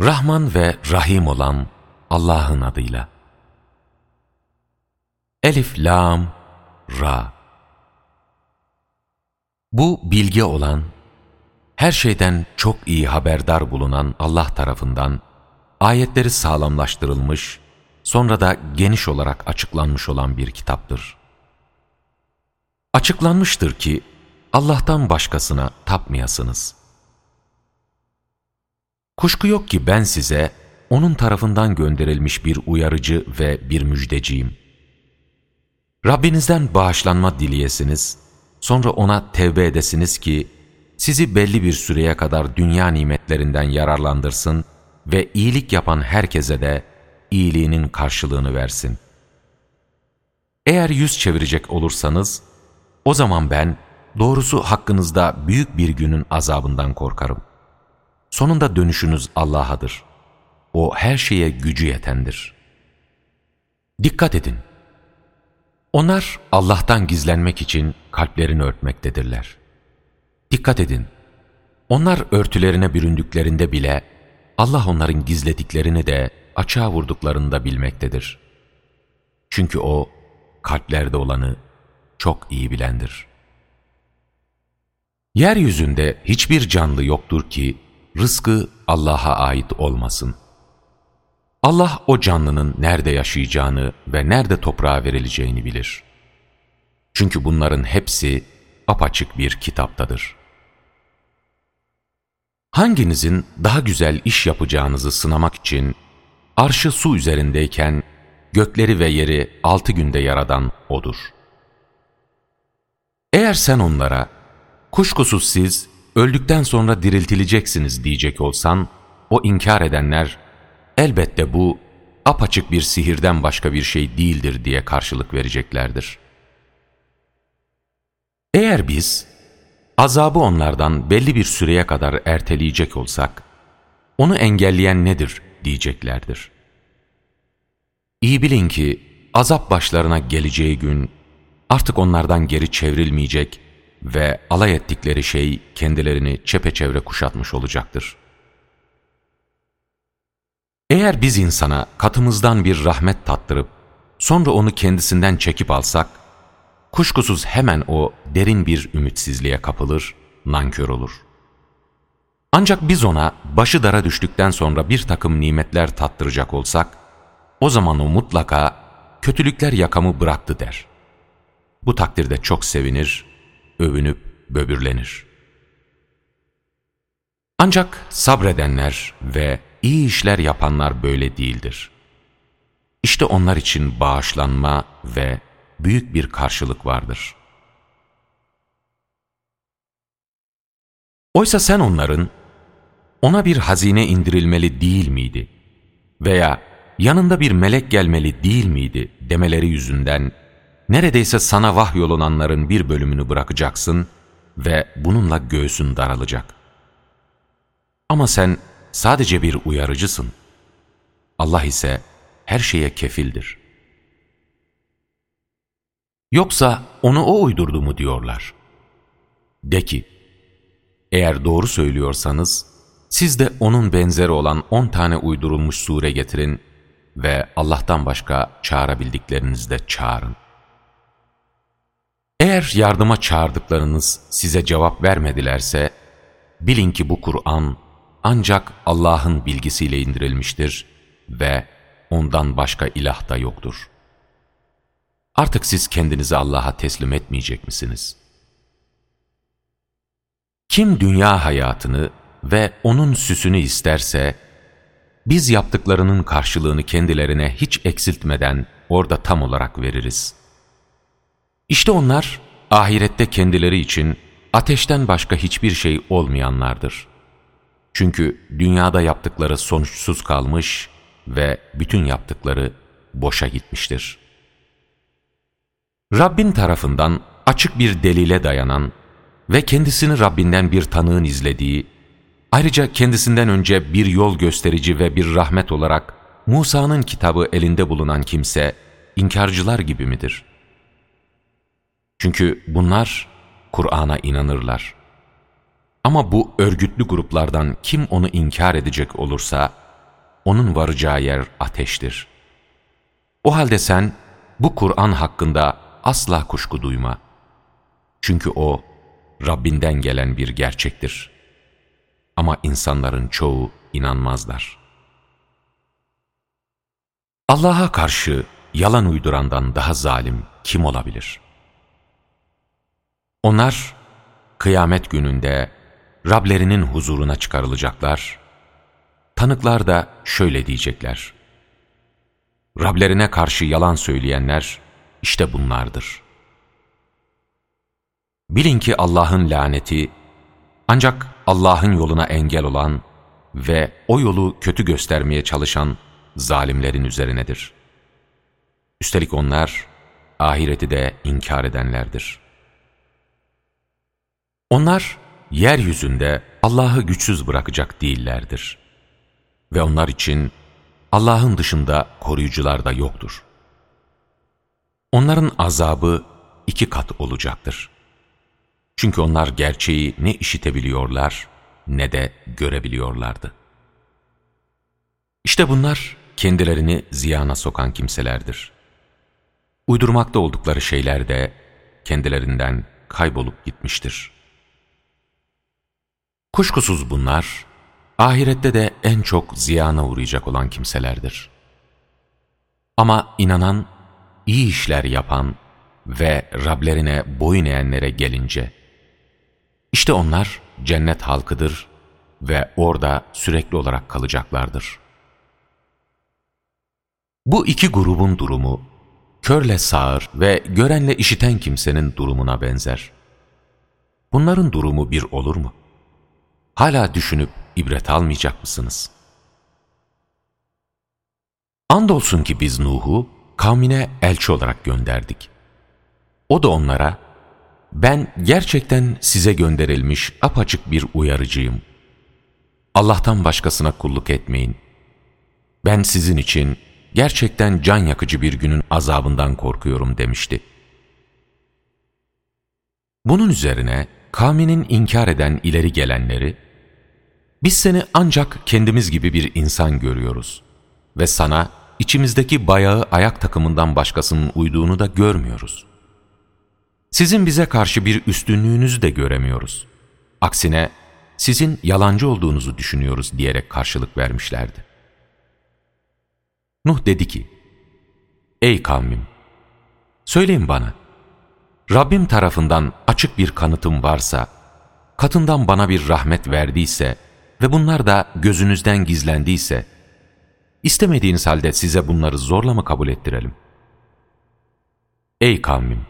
Rahman ve Rahim olan Allah'ın adıyla. Elif, Lam, Ra. Bu bilge olan, her şeyden çok iyi haberdar bulunan Allah tarafından ayetleri sağlamlaştırılmış, sonra da geniş olarak açıklanmış olan bir kitaptır. Açıklanmıştır ki Allah'tan başkasına tapmayasınız. Kuşku yok ki ben size onun tarafından gönderilmiş bir uyarıcı ve bir müjdeciyim. Rabbinizden bağışlanma dileyesiniz, sonra ona tevbe edesiniz ki sizi belli bir süreye kadar dünya nimetlerinden yararlandırsın ve iyilik yapan herkese de iyiliğinin karşılığını versin. Eğer yüz çevirecek olursanız, o zaman ben doğrusu hakkınızda büyük bir günün azabından korkarım. Sonunda dönüşünüz Allah'adır. O her şeye gücü yetendir. Dikkat edin! Onlar Allah'tan gizlenmek için kalplerini örtmektedirler. Dikkat edin! Onlar örtülerine büründüklerinde bile Allah onların gizlediklerini de açığa vurduklarını bilmektedir. Çünkü O, kalplerde olanı çok iyi bilendir. Yeryüzünde hiçbir canlı yoktur ki, rızkı Allah'a ait olmasın. Allah o canlının nerede yaşayacağını ve nerede toprağa verileceğini bilir. Çünkü bunların hepsi apaçık bir kitaptadır. Hanginizin daha güzel iş yapacağınızı sınamak için arşı su üzerindeyken gökleri ve yeri altı günde yaradan O'dur. Eğer sen onlara, kuşkusuz siz öldükten sonra diriltileceksiniz diyecek olsan, o inkar edenler, elbette bu apaçık bir sihirden başka bir şey değildir diye karşılık vereceklerdir. Eğer biz, azabı onlardan belli bir süreye kadar erteleyecek olsak, onu engelleyen nedir diyeceklerdir. İyi bilin ki azap başlarına geleceği gün artık onlardan geri çevrilmeyecek ve alay ettikleri şey kendilerini çepeçevre kuşatmış olacaktır. Eğer biz insana katımızdan bir rahmet tattırıp sonra onu kendisinden çekip alsak, kuşkusuz hemen o derin bir ümitsizliğe kapılır, nankör olur. Ancak biz ona başı dara düştükten sonra bir takım nimetler tattıracak olsak, o zaman o mutlaka kötülükler yakamı bıraktı der. Bu takdirde çok sevinir övünüp böbürlenir. Ancak sabredenler ve iyi işler yapanlar böyle değildir. İşte onlar için bağışlanma ve büyük bir karşılık vardır. Oysa sen onların, ona bir hazine indirilmeli değil miydi? Veya yanında bir melek gelmeli değil miydi demeleri yüzünden neredeyse sana vahyolunanların bir bölümünü bırakacaksın ve bununla göğsün daralacak. Ama sen sadece bir uyarıcısın. Allah ise her şeye kefildir. Yoksa onu o uydurdu mu diyorlar. De ki, eğer doğru söylüyorsanız, siz de onun benzeri olan on tane uydurulmuş sure getirin ve Allah'tan başka çağırabildiklerinizde çağırın. Eğer yardıma çağırdıklarınız size cevap vermedilerse, bilin ki bu Kur'an ancak Allah'ın bilgisiyle indirilmiştir ve ondan başka ilah da yoktur. Artık siz kendinizi Allah'a teslim etmeyecek misiniz? Kim dünya hayatını ve onun süsünü isterse, biz yaptıklarının karşılığını kendilerine hiç eksiltmeden orada tam olarak veririz.'' İşte onlar ahirette kendileri için ateşten başka hiçbir şey olmayanlardır. Çünkü dünyada yaptıkları sonuçsuz kalmış ve bütün yaptıkları boşa gitmiştir. Rabbin tarafından açık bir delile dayanan ve kendisini Rabbinden bir tanığın izlediği, ayrıca kendisinden önce bir yol gösterici ve bir rahmet olarak Musa'nın kitabı elinde bulunan kimse, inkarcılar gibi midir? Çünkü bunlar Kur'an'a inanırlar. Ama bu örgütlü gruplardan kim onu inkar edecek olursa onun varacağı yer ateştir. O halde sen bu Kur'an hakkında asla kuşku duyma. Çünkü o Rabbinden gelen bir gerçektir. Ama insanların çoğu inanmazlar. Allah'a karşı yalan uydurandan daha zalim kim olabilir? Onlar kıyamet gününde Rablerinin huzuruna çıkarılacaklar. Tanıklar da şöyle diyecekler. Rablerine karşı yalan söyleyenler işte bunlardır. Bilin ki Allah'ın laneti ancak Allah'ın yoluna engel olan ve o yolu kötü göstermeye çalışan zalimlerin üzerinedir. Üstelik onlar ahireti de inkar edenlerdir. Onlar yeryüzünde Allah'ı güçsüz bırakacak değillerdir. Ve onlar için Allah'ın dışında koruyucular da yoktur. Onların azabı iki kat olacaktır. Çünkü onlar gerçeği ne işitebiliyorlar ne de görebiliyorlardı. İşte bunlar kendilerini ziyana sokan kimselerdir. Uydurmakta oldukları şeyler de kendilerinden kaybolup gitmiştir. Kuşkusuz bunlar, ahirette de en çok ziyana uğrayacak olan kimselerdir. Ama inanan, iyi işler yapan ve Rablerine boyun eğenlere gelince, işte onlar cennet halkıdır ve orada sürekli olarak kalacaklardır. Bu iki grubun durumu, körle sağır ve görenle işiten kimsenin durumuna benzer. Bunların durumu bir olur mu? Hala düşünüp ibret almayacak mısınız? Andolsun ki biz Nuh'u kavmine elçi olarak gönderdik. O da onlara, ben gerçekten size gönderilmiş apaçık bir uyarıcıyım. Allah'tan başkasına kulluk etmeyin. Ben sizin için gerçekten can yakıcı bir günün azabından korkuyorum demişti. Bunun üzerine kavminin inkar eden ileri gelenleri, biz seni ancak kendimiz gibi bir insan görüyoruz ve sana içimizdeki bayağı ayak takımından başkasının uyduğunu da görmüyoruz. Sizin bize karşı bir üstünlüğünüzü de göremiyoruz. Aksine sizin yalancı olduğunuzu düşünüyoruz diyerek karşılık vermişlerdi. Nuh dedi ki, Ey kavmim! Söyleyin bana, Rabbim tarafından açık bir kanıtım varsa, katından bana bir rahmet verdiyse ve bunlar da gözünüzden gizlendiyse, istemediğiniz halde size bunları zorla mı kabul ettirelim? Ey kavmim!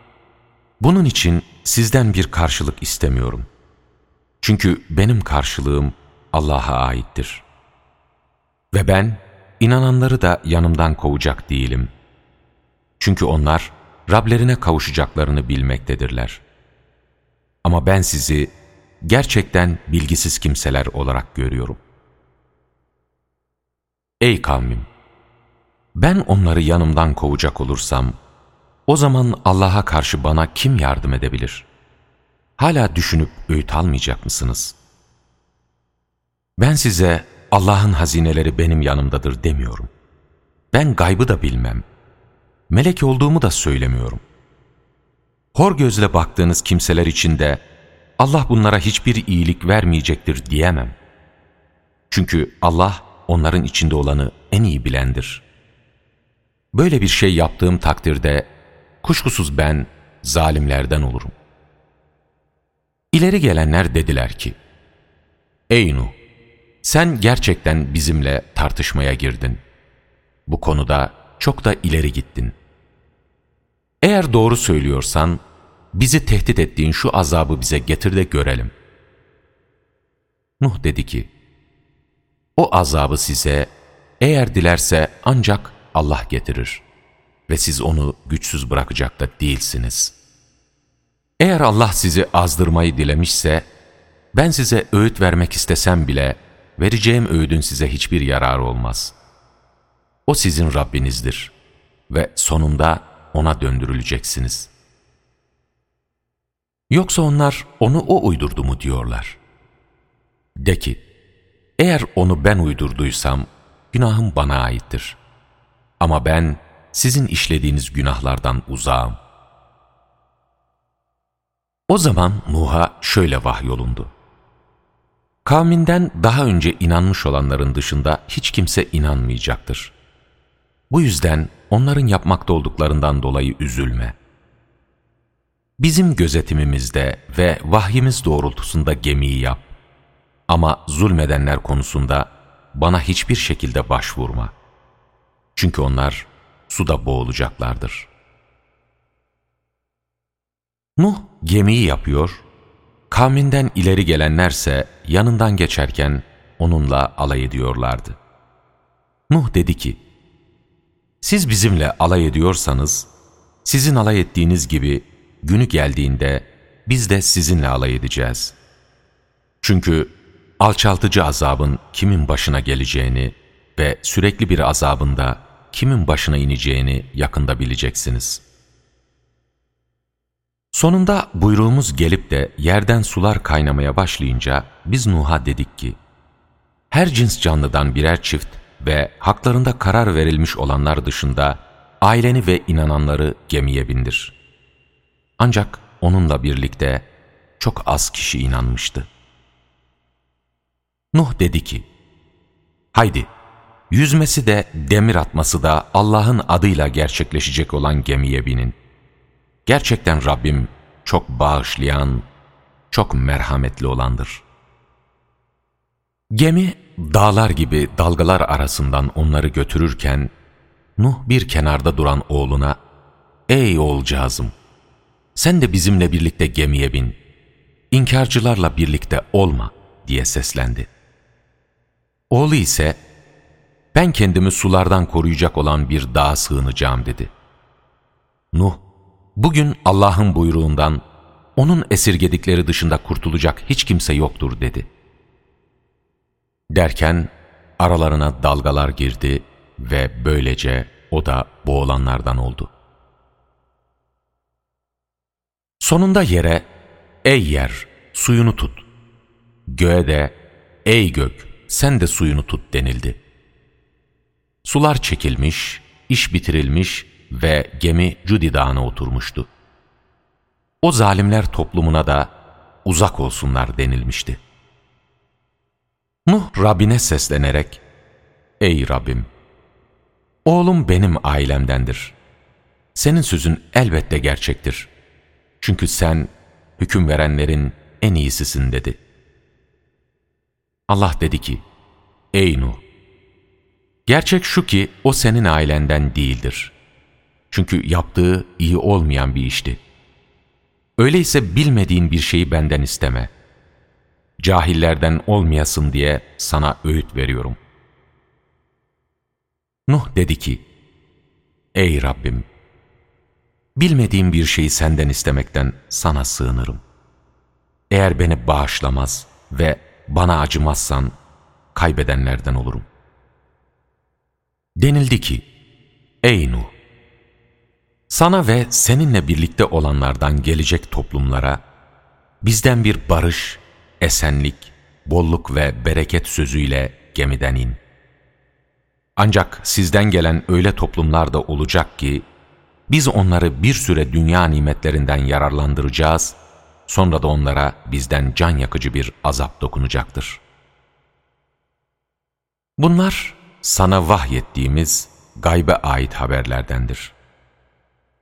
Bunun için sizden bir karşılık istemiyorum. Çünkü benim karşılığım Allah'a aittir. Ve ben inananları da yanımdan kovacak değilim. Çünkü onlar Rablerine kavuşacaklarını bilmektedirler. Ama ben sizi gerçekten bilgisiz kimseler olarak görüyorum. Ey kavmim! Ben onları yanımdan kovacak olursam, o zaman Allah'a karşı bana kim yardım edebilir? Hala düşünüp öğüt almayacak mısınız? Ben size Allah'ın hazineleri benim yanımdadır demiyorum. Ben gaybı da bilmem. Melek olduğumu da söylemiyorum. Hor gözle baktığınız kimseler için de Allah bunlara hiçbir iyilik vermeyecektir diyemem. Çünkü Allah onların içinde olanı en iyi bilendir. Böyle bir şey yaptığım takdirde kuşkusuz ben zalimlerden olurum. İleri gelenler dediler ki, Ey Nuh! Sen gerçekten bizimle tartışmaya girdin. Bu konuda çok da ileri gittin. Eğer doğru söylüyorsan, bizi tehdit ettiğin şu azabı bize getir de görelim. Nuh dedi ki, o azabı size eğer dilerse ancak Allah getirir ve siz onu güçsüz bırakacak da değilsiniz. Eğer Allah sizi azdırmayı dilemişse, ben size öğüt vermek istesem bile, vereceğim öğüdün size hiçbir yararı olmaz. O sizin Rabbinizdir ve sonunda O'na döndürüleceksiniz. Yoksa onlar onu O uydurdu mu diyorlar. De ki, eğer onu ben uydurduysam, günahım bana aittir. Ama ben sizin işlediğiniz günahlardan uzağım. O zaman Nuh'a şöyle vahyolundu. Kavminden daha önce inanmış olanların dışında hiç kimse inanmayacaktır. Bu yüzden onların yapmakta olduklarından dolayı üzülme. Bizim gözetimimizde ve vahyimiz doğrultusunda gemiyi yap. Ama zulmedenler konusunda bana hiçbir şekilde başvurma. Çünkü onlar suda boğulacaklardır. Nuh gemiyi yapıyor, kavminden ileri gelenlerse yanından geçerken onunla alay ediyorlardı. Nuh dedi ki, siz bizimle alay ediyorsanız, sizin alay ettiğiniz gibi günü geldiğinde biz de sizinle alay edeceğiz. Çünkü alçaltıcı azabın kimin başına geleceğini ve sürekli bir azabında kimin başına ineceğini yakında bileceksiniz. Sonunda buyruğumuz gelip de yerden sular kaynamaya başlayınca biz Nuh'a dedik ki, her cins canlıdan birer çift ve haklarında karar verilmiş olanlar dışında aileni ve inananları gemiye bindir. Ancak onunla birlikte çok az kişi inanmıştı. Nuh dedi ki, Haydi, yüzmesi de demir atması da Allah'ın adıyla gerçekleşecek olan gemiye binin. Gerçekten Rabbim çok bağışlayan, çok merhametli olandır. Gemi dağlar gibi dalgalar arasından onları götürürken, Nuh bir kenarda duran oğluna, ''Ey oğulcağızım, sen de bizimle birlikte gemiye bin, inkarcılarla birlikte olma.'' diye seslendi. Oğlu ise, ''Ben kendimi sulardan koruyacak olan bir dağa sığınacağım.'' dedi. Nuh, bugün Allah'ın buyruğundan, onun esirgedikleri dışında kurtulacak hiç kimse yoktur dedi. Derken aralarına dalgalar girdi ve böylece o da boğulanlardan oldu. Sonunda yere, ey yer suyunu tut, göğe de, ey gök sen de suyunu tut denildi. Sular çekilmiş, iş bitirilmiş ve gemi Cudi Dağı'na oturmuştu. O zalimler toplumuna da uzak olsunlar denilmişti. Nuh Rabbine seslenerek, Ey Rabbim! Oğlum benim ailemdendir. Senin sözün elbette gerçektir. Çünkü sen hüküm verenlerin en iyisisin dedi. Allah dedi ki, Ey Nuh! Gerçek şu ki o senin ailenden değildir. Çünkü yaptığı iyi olmayan bir işti. Öyleyse bilmediğin bir şeyi benden isteme. Cahillerden olmayasın diye sana öğüt veriyorum. Nuh dedi ki, Ey Rabbim! Bilmediğim bir şeyi senden istemekten sana sığınırım. Eğer beni bağışlamaz ve bana acımazsan kaybedenlerden olurum. Denildi ki, Ey Nuh! Sana ve seninle birlikte olanlardan gelecek toplumlara bizden bir barış, esenlik, bolluk ve bereket sözüyle gemiden in. Ancak sizden gelen öyle toplumlar da olacak ki, biz onları bir süre dünya nimetlerinden yararlandıracağız, sonra da onlara bizden can yakıcı bir azap dokunacaktır. Bunlar sana vahyettiğimiz gaybe ait haberlerdendir.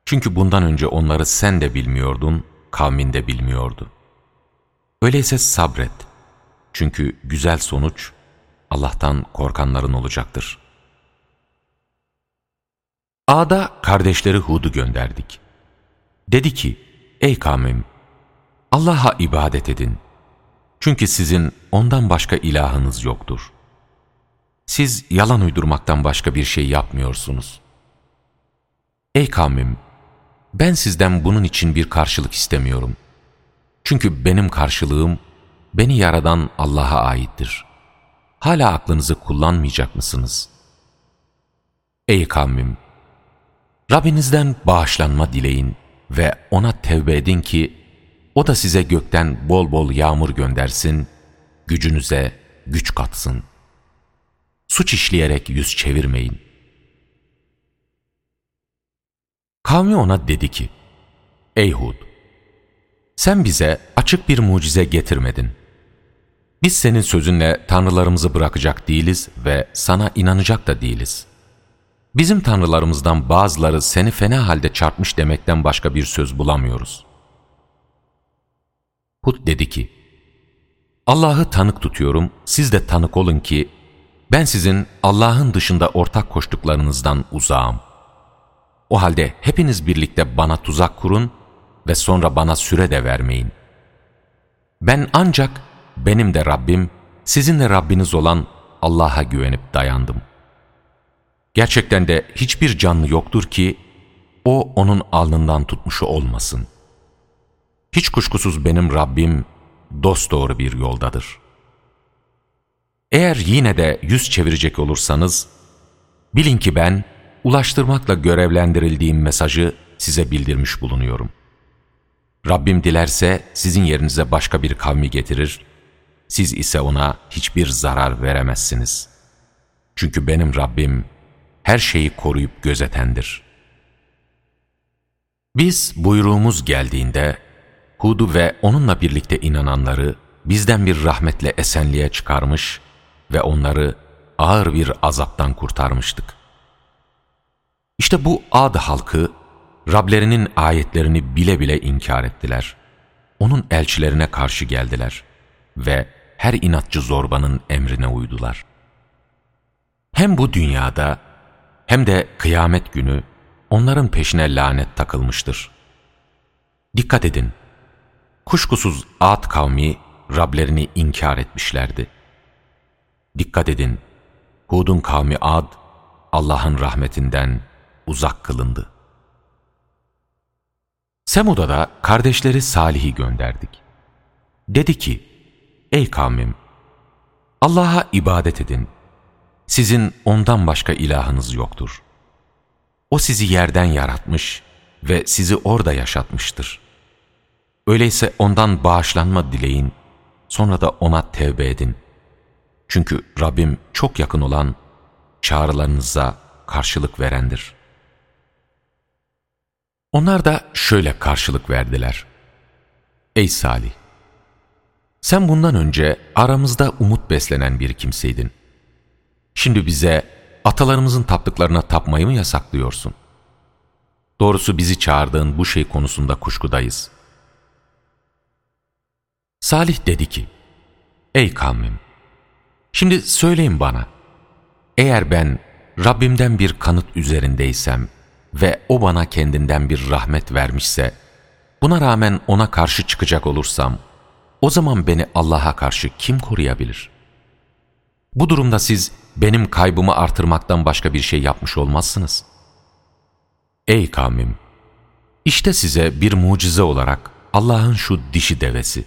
Çünkü bundan önce onları sen de bilmiyordun, kavmin de bilmiyordu. Öyleyse sabret. Çünkü güzel sonuç Allah'tan korkanların olacaktır. Ağda kardeşleri Hud'u gönderdik. Dedi ki, ey kavmim, Allah'a ibadet edin. Çünkü sizin ondan başka ilahınız yoktur. Siz yalan uydurmaktan başka bir şey yapmıyorsunuz. Ey kavmim, ben sizden bunun için bir karşılık istemiyorum. Çünkü benim karşılığım, beni yaradan Allah'a aittir. Hala aklınızı kullanmayacak mısınız? Ey kavmim! Rabbinizden bağışlanma dileyin ve ona tevbe edin ki, o da size gökten bol bol yağmur göndersin, gücünüze güç katsın.'' Suç işleyerek yüz çevirmeyin. Kavmi ona dedi ki, Ey Hud! Sen bize açık bir mucize getirmedin. Biz senin sözünle tanrılarımızı bırakacak değiliz ve sana inanacak da değiliz. Bizim tanrılarımızdan bazıları seni fena halde çarpmış demekten başka bir söz bulamıyoruz. Hud dedi ki, Allah'ı tanık tutuyorum, siz de tanık olun ki, ben sizin Allah'ın dışında ortak koştuklarınızdan uzağım. O halde hepiniz birlikte bana tuzak kurun ve sonra bana süre de vermeyin. Ben ancak benim de Rabbim, sizin de Rabbiniz olan Allah'a güvenip dayandım. Gerçekten de hiçbir canlı yoktur ki, o onun alnından tutmuşu olmasın. Hiç kuşkusuz benim Rabbim, dosdoğru bir yoldadır. Eğer yine de yüz çevirecek olursanız, bilin ki ben, ulaştırmakla görevlendirildiğim mesajı size bildirmiş bulunuyorum. Rabbim dilerse sizin yerinize başka bir kavmi getirir, siz ise ona hiçbir zarar veremezsiniz. Çünkü benim Rabbim her şeyi koruyup gözetendir. Biz buyruğumuz geldiğinde Hud'u ve onunla birlikte inananları bizden bir rahmetle esenliğe çıkarmış ve onları ağır bir azaptan kurtarmıştık. İşte bu Ad halkı Rablerinin ayetlerini bile bile inkar ettiler. Onun elçilerine karşı geldiler ve her inatçı zorbanın emrine uydular. Hem bu dünyada hem de kıyamet günü onların peşine lanet takılmıştır. Dikkat edin, kuşkusuz Ad kavmi Rablerini inkar etmişlerdi. Dikkat edin, Hud'un kavmi Ad, Allah'ın rahmetinden uzak kılındı. Semud'a da kardeşleri Salih'i gönderdik. Dedi ki, Ey kavmim! Allah'a ibadet edin. Sizin ondan başka ilahınız yoktur. O sizi yerden yaratmış ve sizi orada yaşatmıştır. Öyleyse ondan bağışlanma dileyin, sonra da ona tevbe edin. Çünkü Rabbim çok yakın olan, çağrılarınıza karşılık verendir. Onlar da şöyle karşılık verdiler. Ey Salih! Sen bundan önce aramızda umut beslenen bir kimseydin. Şimdi bize atalarımızın taptıklarına tapmayı mı yasaklıyorsun? Doğrusu bizi çağırdığın bu şey konusunda kuşkudayız. Salih dedi ki, Ey kavmim! Şimdi söyleyin bana, eğer ben Rabbimden bir kanıt üzerindeysem ve O bana kendinden bir rahmet vermişse, buna rağmen O'na karşı çıkacak olursam, o zaman beni Allah'a karşı kim koruyabilir? Bu durumda siz benim kaybımı artırmaktan başka bir şey yapmış olmazsınız. Ey kavmim! İşte size bir mucize olarak Allah'ın şu dişi devesi.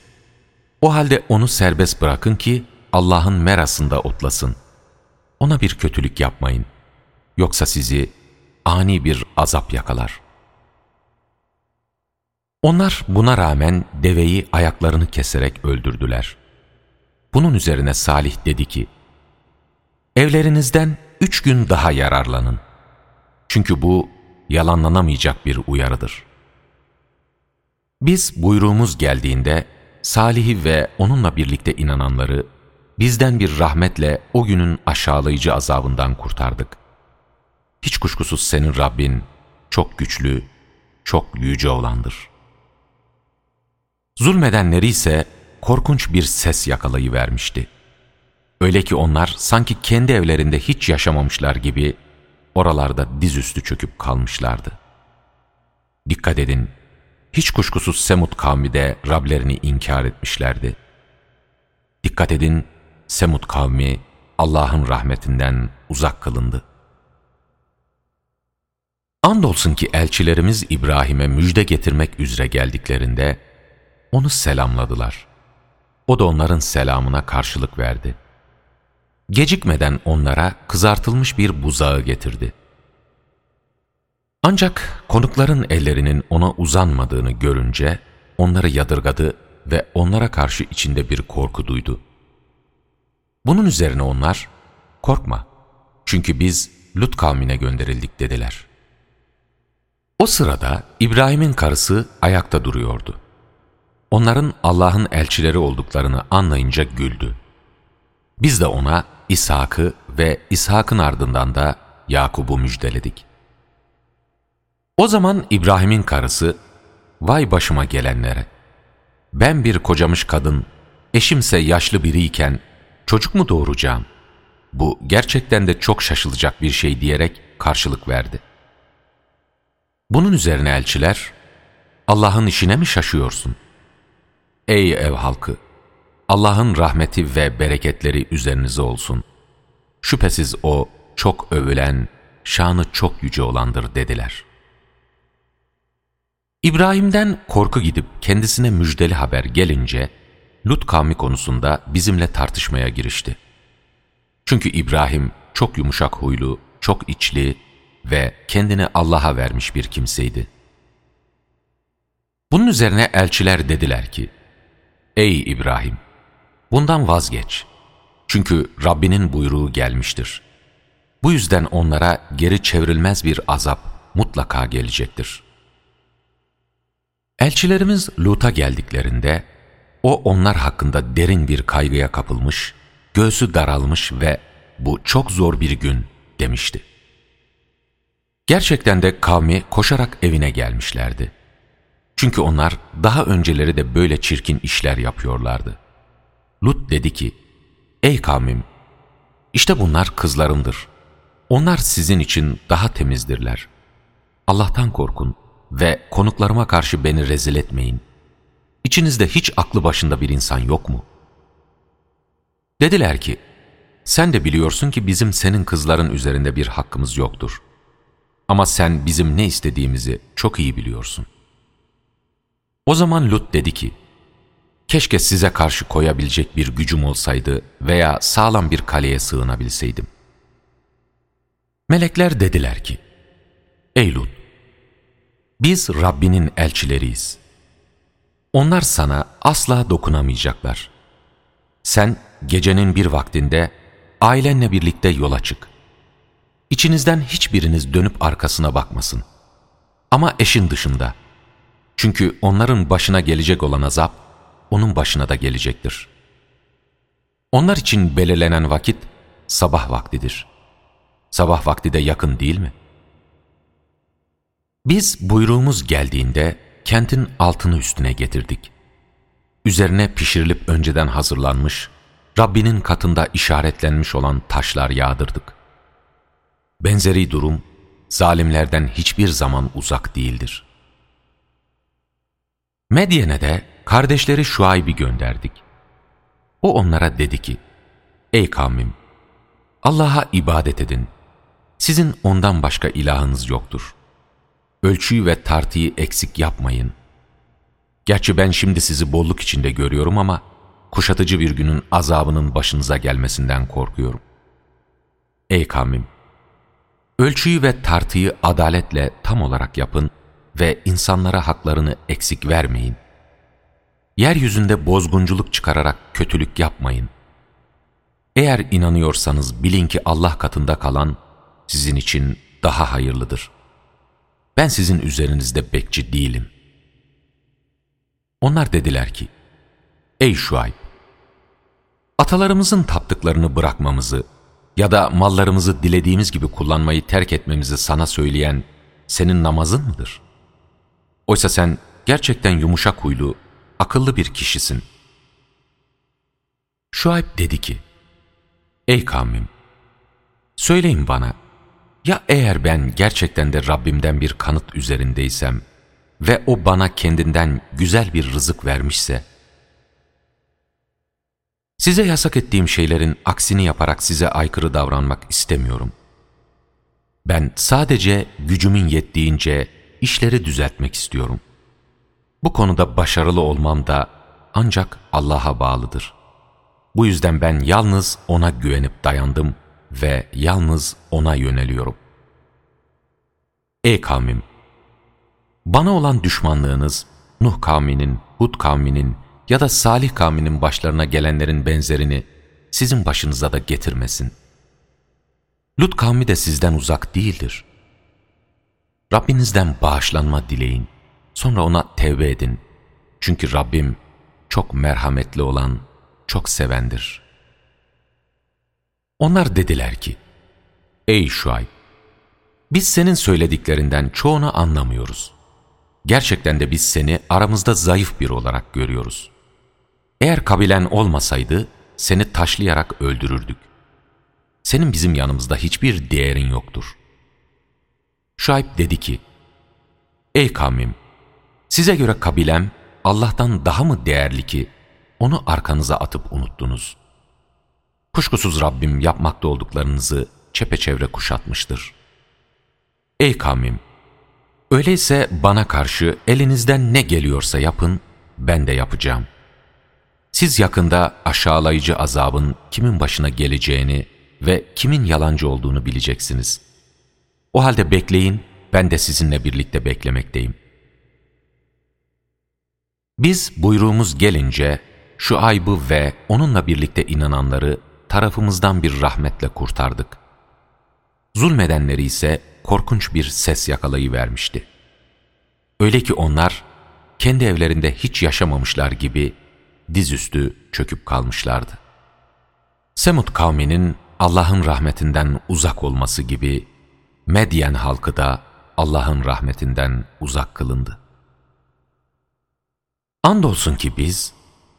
O halde onu serbest bırakın ki Allah'ın merasında otlasın. Ona bir kötülük yapmayın. Yoksa sizi ani bir azap yakalar.'' Onlar buna rağmen deveyi ayaklarını keserek öldürdüler. Bunun üzerine Salih dedi ki, Evlerinizden üç gün daha yararlanın. Çünkü bu yalanlanamayacak bir uyarıdır. Biz buyruğumuz geldiğinde Salih'i ve onunla birlikte inananları bizden bir rahmetle o günün aşağılayıcı azabından kurtardık. Hiç kuşkusuz senin Rabbin çok güçlü, çok yüce olandır.'' Zulmedenleri ise korkunç bir ses yakalayıvermişti. Öyle ki onlar sanki kendi evlerinde hiç yaşamamışlar gibi oralarda dizüstü çöküp kalmışlardı. Dikkat edin, hiç kuşkusuz Semud kavmi de Rablerini inkar etmişlerdi. Dikkat edin, Semud kavmi Allah'ın rahmetinden uzak kılındı. Andolsun ki elçilerimiz İbrahim'e müjde getirmek üzere geldiklerinde, onu selamladılar. O da onların selamına karşılık verdi. Gecikmeden onlara kızartılmış bir buzağı getirdi. Ancak konukların ellerinin ona uzanmadığını görünce onları yadırgadı ve onlara karşı içinde bir korku duydu. Bunun üzerine onlar, korkma, Çünkü biz Lut kavmine gönderildik dediler. O sırada İbrahim'in karısı ayakta duruyordu. Onların Allah'ın elçileri olduklarını anlayınca güldü. Biz de ona İshak'ı ve İshak'ın ardından da Yakub'u müjdeledik. O zaman İbrahim'in karısı, vay başıma gelenlere, ben bir kocamış kadın, eşimse yaşlı biriyken çocuk mu doğuracağım? Bu gerçekten de çok şaşılacak bir şey diyerek karşılık verdi. Bunun üzerine elçiler, Allah'ın işine mi şaşıyorsun? Ey ev halkı! Allah'ın rahmeti ve bereketleri üzerinize olsun. Şüphesiz O çok övülen, şanı çok yüce olandır dediler. İbrahim'den korku gidip kendisine müjdeli haber gelince, Lut kavmi konusunda bizimle tartışmaya girişti. Çünkü İbrahim çok yumuşak huylu, çok içli ve kendini Allah'a vermiş bir kimseydi. Bunun üzerine elçiler dediler ki, Ey İbrahim! Bundan vazgeç. Çünkü Rabbinin buyruğu gelmiştir. Bu yüzden onlara geri çevrilmez bir azap mutlaka gelecektir. Elçilerimiz Lut'a geldiklerinde, o onlar hakkında derin bir kaygıya kapılmış, göğsü daralmış ve bu çok zor bir gün demişti. Gerçekten de kavmi koşarak evine gelmişlerdi. Çünkü onlar daha önceleri de böyle çirkin işler yapıyorlardı. Lut dedi ki, Ey kavmim! İşte bunlar kızlarımdır. Onlar sizin için daha temizdirler. Allah'tan korkun ve konuklarıma karşı beni rezil etmeyin. İçinizde hiç aklı başında bir insan yok mu? Dediler ki, sen de biliyorsun ki bizim senin kızların üzerinde bir hakkımız yoktur. Ama sen bizim ne istediğimizi çok iyi biliyorsun. O zaman Lut dedi ki, keşke size karşı koyabilecek bir gücüm olsaydı veya sağlam bir kaleye sığınabilseydim. Melekler dediler ki, Ey Lut, biz Rabbinin elçileriyiz. Onlar sana asla dokunamayacaklar. Sen gecenin bir vaktinde ailenle birlikte yola çık. İçinizden hiçbiriniz dönüp arkasına bakmasın. Ama eşin dışında. Çünkü onların başına gelecek olan azap, onun başına da gelecektir. Onlar için belirlenen vakit sabah vaktidir. Sabah vakti de yakın değil mi? Biz buyruğumuz geldiğinde kentin altını üstüne getirdik. Üzerine pişirilip önceden hazırlanmış, Rabbinin katında işaretlenmiş olan taşlar yağdırdık. Benzeri durum, zalimlerden hiçbir zaman uzak değildir. Medyen'e de kardeşleri Şuayb'i gönderdik. O onlara dedi ki, Ey kavmim! Allah'a ibadet edin. Sizin ondan başka ilahınız yoktur. Ölçüyü ve tartıyı eksik yapmayın. Gerçi ben şimdi sizi bolluk içinde görüyorum ama kuşatıcı bir günün azabının başınıza gelmesinden korkuyorum. Ey kavmim! Ölçüyü ve tartıyı adaletle tam olarak yapın ve insanlara haklarını eksik vermeyin. Yeryüzünde bozgunculuk çıkararak kötülük yapmayın. Eğer inanıyorsanız bilin ki Allah katında kalan sizin için daha hayırlıdır. Ben sizin üzerinizde bekçi değilim. Onlar dediler ki, Ey Şuayb! Atalarımızın taptıklarını bırakmamızı ya da mallarımızı dilediğimiz gibi kullanmayı terk etmemizi sana söyleyen senin namazın mıdır? Oysa sen gerçekten yumuşak huylu, akıllı bir kişisin. Şuayb dedi ki, Ey kavmim! Söyleyin bana, ya eğer ben gerçekten de Rabbimden bir kanıt üzerindeysem ve O bana kendinden güzel bir rızık vermişse, Size yasak ettiğim şeylerin aksini yaparak size aykırı davranmak istemiyorum. Ben sadece gücümün yettiğince işleri düzeltmek istiyorum. Bu konuda başarılı olmam da ancak Allah'a bağlıdır. Bu yüzden ben yalnız O'na güvenip dayandım ve yalnız O'na yöneliyorum. Ey kavmim! Bana olan düşmanlığınız Nuh kavminin, Hud kavminin, ya da Salih kavminin başlarına gelenlerin benzerini sizin başınıza da getirmesin. Lut kavmi de sizden uzak değildir. Rabbinizden bağışlanma dileyin. Sonra ona tevbe edin. Çünkü Rabbim çok merhametli olan, çok sevendir. Onlar dediler ki, Ey Şuayb! Biz senin söylediklerinden çoğunu anlamıyoruz. Gerçekten de biz seni aramızda zayıf bir olarak görüyoruz. Eğer kabilen olmasaydı seni taşlayarak öldürürdük. Senin bizim yanımızda hiçbir değerin yoktur. Şuayb dedi ki, Ey kavmim! Size göre kabilem Allah'tan daha mı değerli ki onu arkanıza atıp unuttunuz? Kuşkusuz Rabbim yapmakta olduklarınızı çepeçevre kuşatmıştır. Ey kavmim! Öyleyse bana karşı elinizden ne geliyorsa yapın, ben de yapacağım. Siz yakında aşağılayıcı azabın kimin başına geleceğini ve kimin yalancı olduğunu bileceksiniz. O halde bekleyin, ben de sizinle birlikte beklemekteyim. Biz buyruğumuz gelince şu aybı ve onunla birlikte inananları tarafımızdan bir rahmetle kurtardık. Zulmedenleri ise korkunç bir ses yakalayıvermişti. Öyle ki onlar kendi evlerinde hiç yaşamamışlar gibi dizüstü çöküp kalmışlardı. Semud kavminin Allah'ın rahmetinden uzak olması gibi Medyen halkı da Allah'ın rahmetinden uzak kılındı. Andolsun ki biz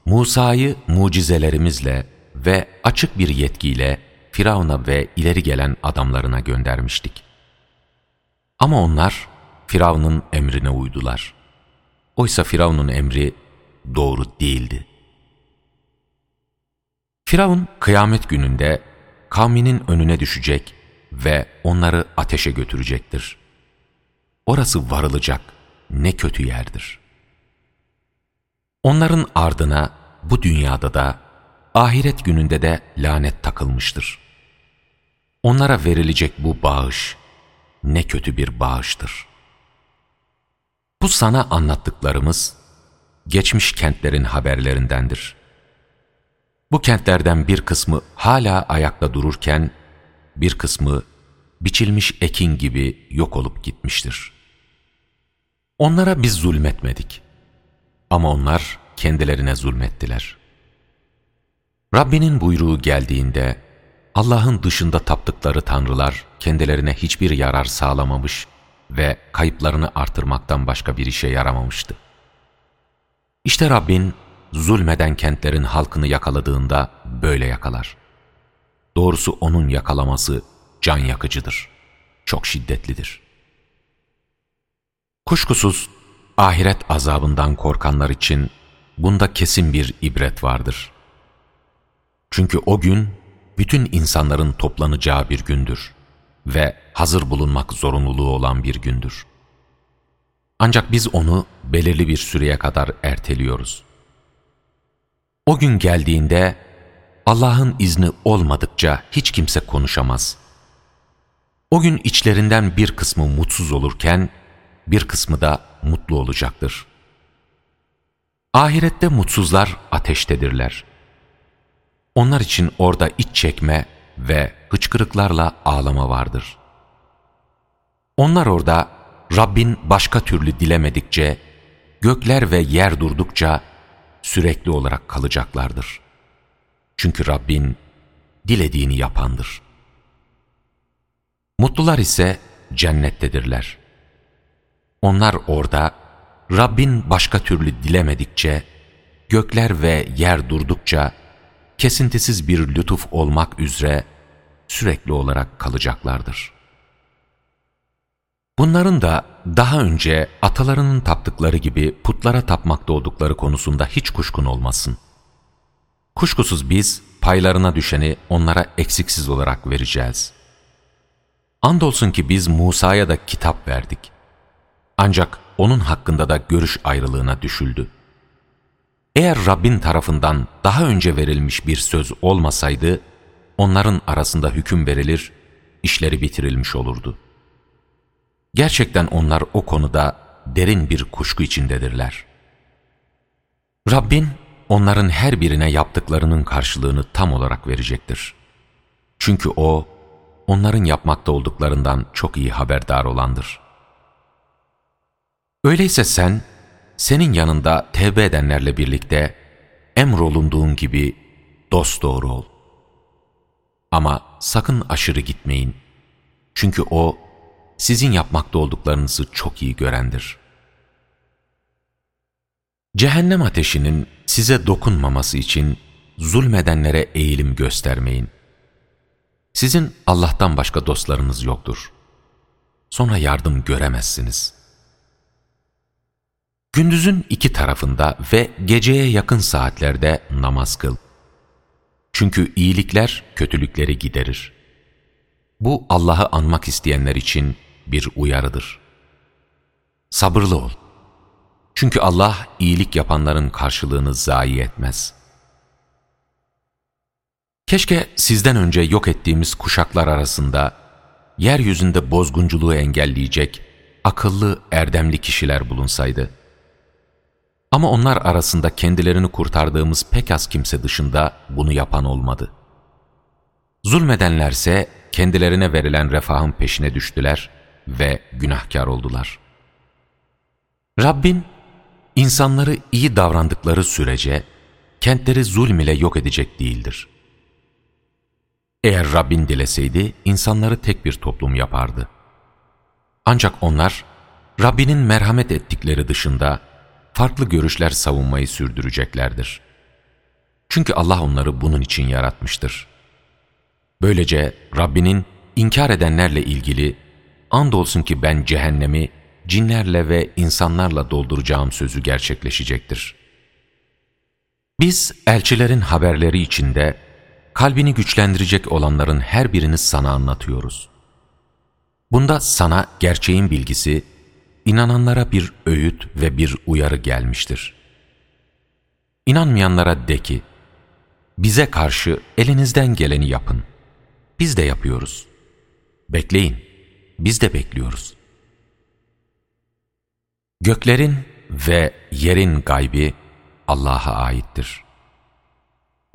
Musa'yı mucizelerimizle ve açık bir yetkiyle Firavun'a ve ileri gelen adamlarına göndermiştik. Ama onlar Firavun'un emrine uydular. Oysa Firavun'un emri doğru değildi. Firavun kıyamet gününde kavminin önüne düşecek ve onları ateşe götürecektir. Orası varılacak ne kötü yerdir. Onların ardına bu dünyada da ahiret gününde de lanet takılmıştır. Onlara verilecek bu bağış ne kötü bir bağıştır. Bu sana anlattıklarımız geçmiş kentlerin haberlerindendir. Bu kentlerden bir kısmı hala ayakta dururken, bir kısmı biçilmiş ekin gibi yok olup gitmiştir. Onlara biz zulmetmedik. Ama onlar kendilerine zulmettiler. Rabbinin buyruğu geldiğinde, Allah'ın dışında taptıkları tanrılar kendilerine hiçbir yarar sağlamamış ve kayıplarını artırmaktan başka bir işe yaramamıştı. İşte Rabbin zulmeden kentlerin halkını yakaladığında böyle yakalar. Doğrusu onun yakalaması can yakıcıdır. Çok şiddetlidir. Kuşkusuz ahiret azabından korkanlar için bunda kesin bir ibret vardır. Çünkü o gün bütün insanların toplanacağı bir gündür ve hazır bulunmak zorunluluğu olan bir gündür. Ancak biz onu belirli bir süreye kadar erteliyoruz. O gün geldiğinde Allah'ın izni olmadıkça hiç kimse konuşamaz. O gün içlerinden bir kısmı mutsuz olurken bir kısmı da mutlu olacaktır. Ahirette mutsuzlar ateştedirler. Onlar için orada iç çekme ve hıçkırıklarla ağlama vardır. Onlar orada Rabbin başka türlü dilemedikçe, gökler ve yer durdukça sürekli olarak kalacaklardır. Çünkü Rabbin dilediğini yapandır. Mutlular ise cennettedirler. Onlar orada Rabbin başka türlü dilemedikçe, gökler ve yer durdukça, kesintisiz bir lütuf olmak üzere sürekli olarak kalacaklardır. Bunların da daha önce atalarının taptıkları gibi putlara tapmakta oldukları konusunda hiç kuşkun olmasın. Kuşkusuz biz paylarına düşeni onlara eksiksiz olarak vereceğiz. Andolsun ki biz Musa'ya da kitap verdik. Ancak onun hakkında da görüş ayrılığına düşüldü. Eğer Rabbin tarafından daha önce verilmiş bir söz olmasaydı, onların arasında hüküm verilir, işleri bitirilmiş olurdu. Gerçekten onlar o konuda derin bir kuşku içindedirler. Rabbin onların her birine yaptıklarının karşılığını tam olarak verecektir. Çünkü O, onların yapmakta olduklarından çok iyi haberdar olandır. Öyleyse sen, senin yanında tevbe edenlerle birlikte emrolunduğun gibi dosdoğru ol. Ama sakın aşırı gitmeyin. Çünkü O, sizin yapmakta olduklarınızı çok iyi görendir. Cehennem ateşinin size dokunmaması için zulmedenlere eğilim göstermeyin. Sizin Allah'tan başka dostlarınız yoktur. Sonra yardım göremezsiniz. Gündüzün iki tarafında ve geceye yakın saatlerde namaz kıl. Çünkü iyilikler kötülükleri giderir. Bu Allah'ı anmak isteyenler için bir uyarıdır. Sabırlı ol. Çünkü Allah iyilik yapanların karşılığını zayi etmez. Keşke sizden önce yok ettiğimiz kuşaklar arasında yeryüzünde bozgunculuğu engelleyecek akıllı, erdemli kişiler bulunsaydı. Ama onlar arasında kendilerini kurtardığımız pek az kimse dışında bunu yapan olmadı. Zulmedenlerse kendilerine verilen refahın peşine düştüler ve günahkar oldular. Rabbin, insanları iyi davrandıkları sürece kentleri zulm ile yok edecek değildir. Eğer Rabbin dileseydi insanları tek bir toplum yapardı. Ancak onlar Rabbinin merhamet ettikleri dışında farklı görüşler savunmayı sürdüreceklerdir. Çünkü Allah onları bunun için yaratmıştır. Böylece Rabbinin inkar edenlerle ilgili andolsun ki ben cehennemi cinlerle ve insanlarla dolduracağım sözü gerçekleşecektir. Biz elçilerin haberleri içinde kalbini güçlendirecek olanların her birini sana anlatıyoruz. Bunda sana gerçeğin bilgisi, inananlara bir öğüt ve bir uyarı gelmiştir. İnanmayanlara de ki, bize karşı elinizden geleni yapın. Biz de yapıyoruz. Bekleyin, biz de bekliyoruz. Göklerin ve yerin gaybi Allah'a aittir.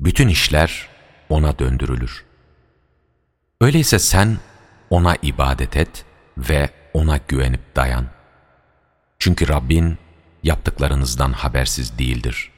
Bütün işler O'na döndürülür. Öyleyse sen O'na ibadet et ve O'na güvenip dayan. Çünkü Rabbin yaptıklarınızdan habersiz değildir.''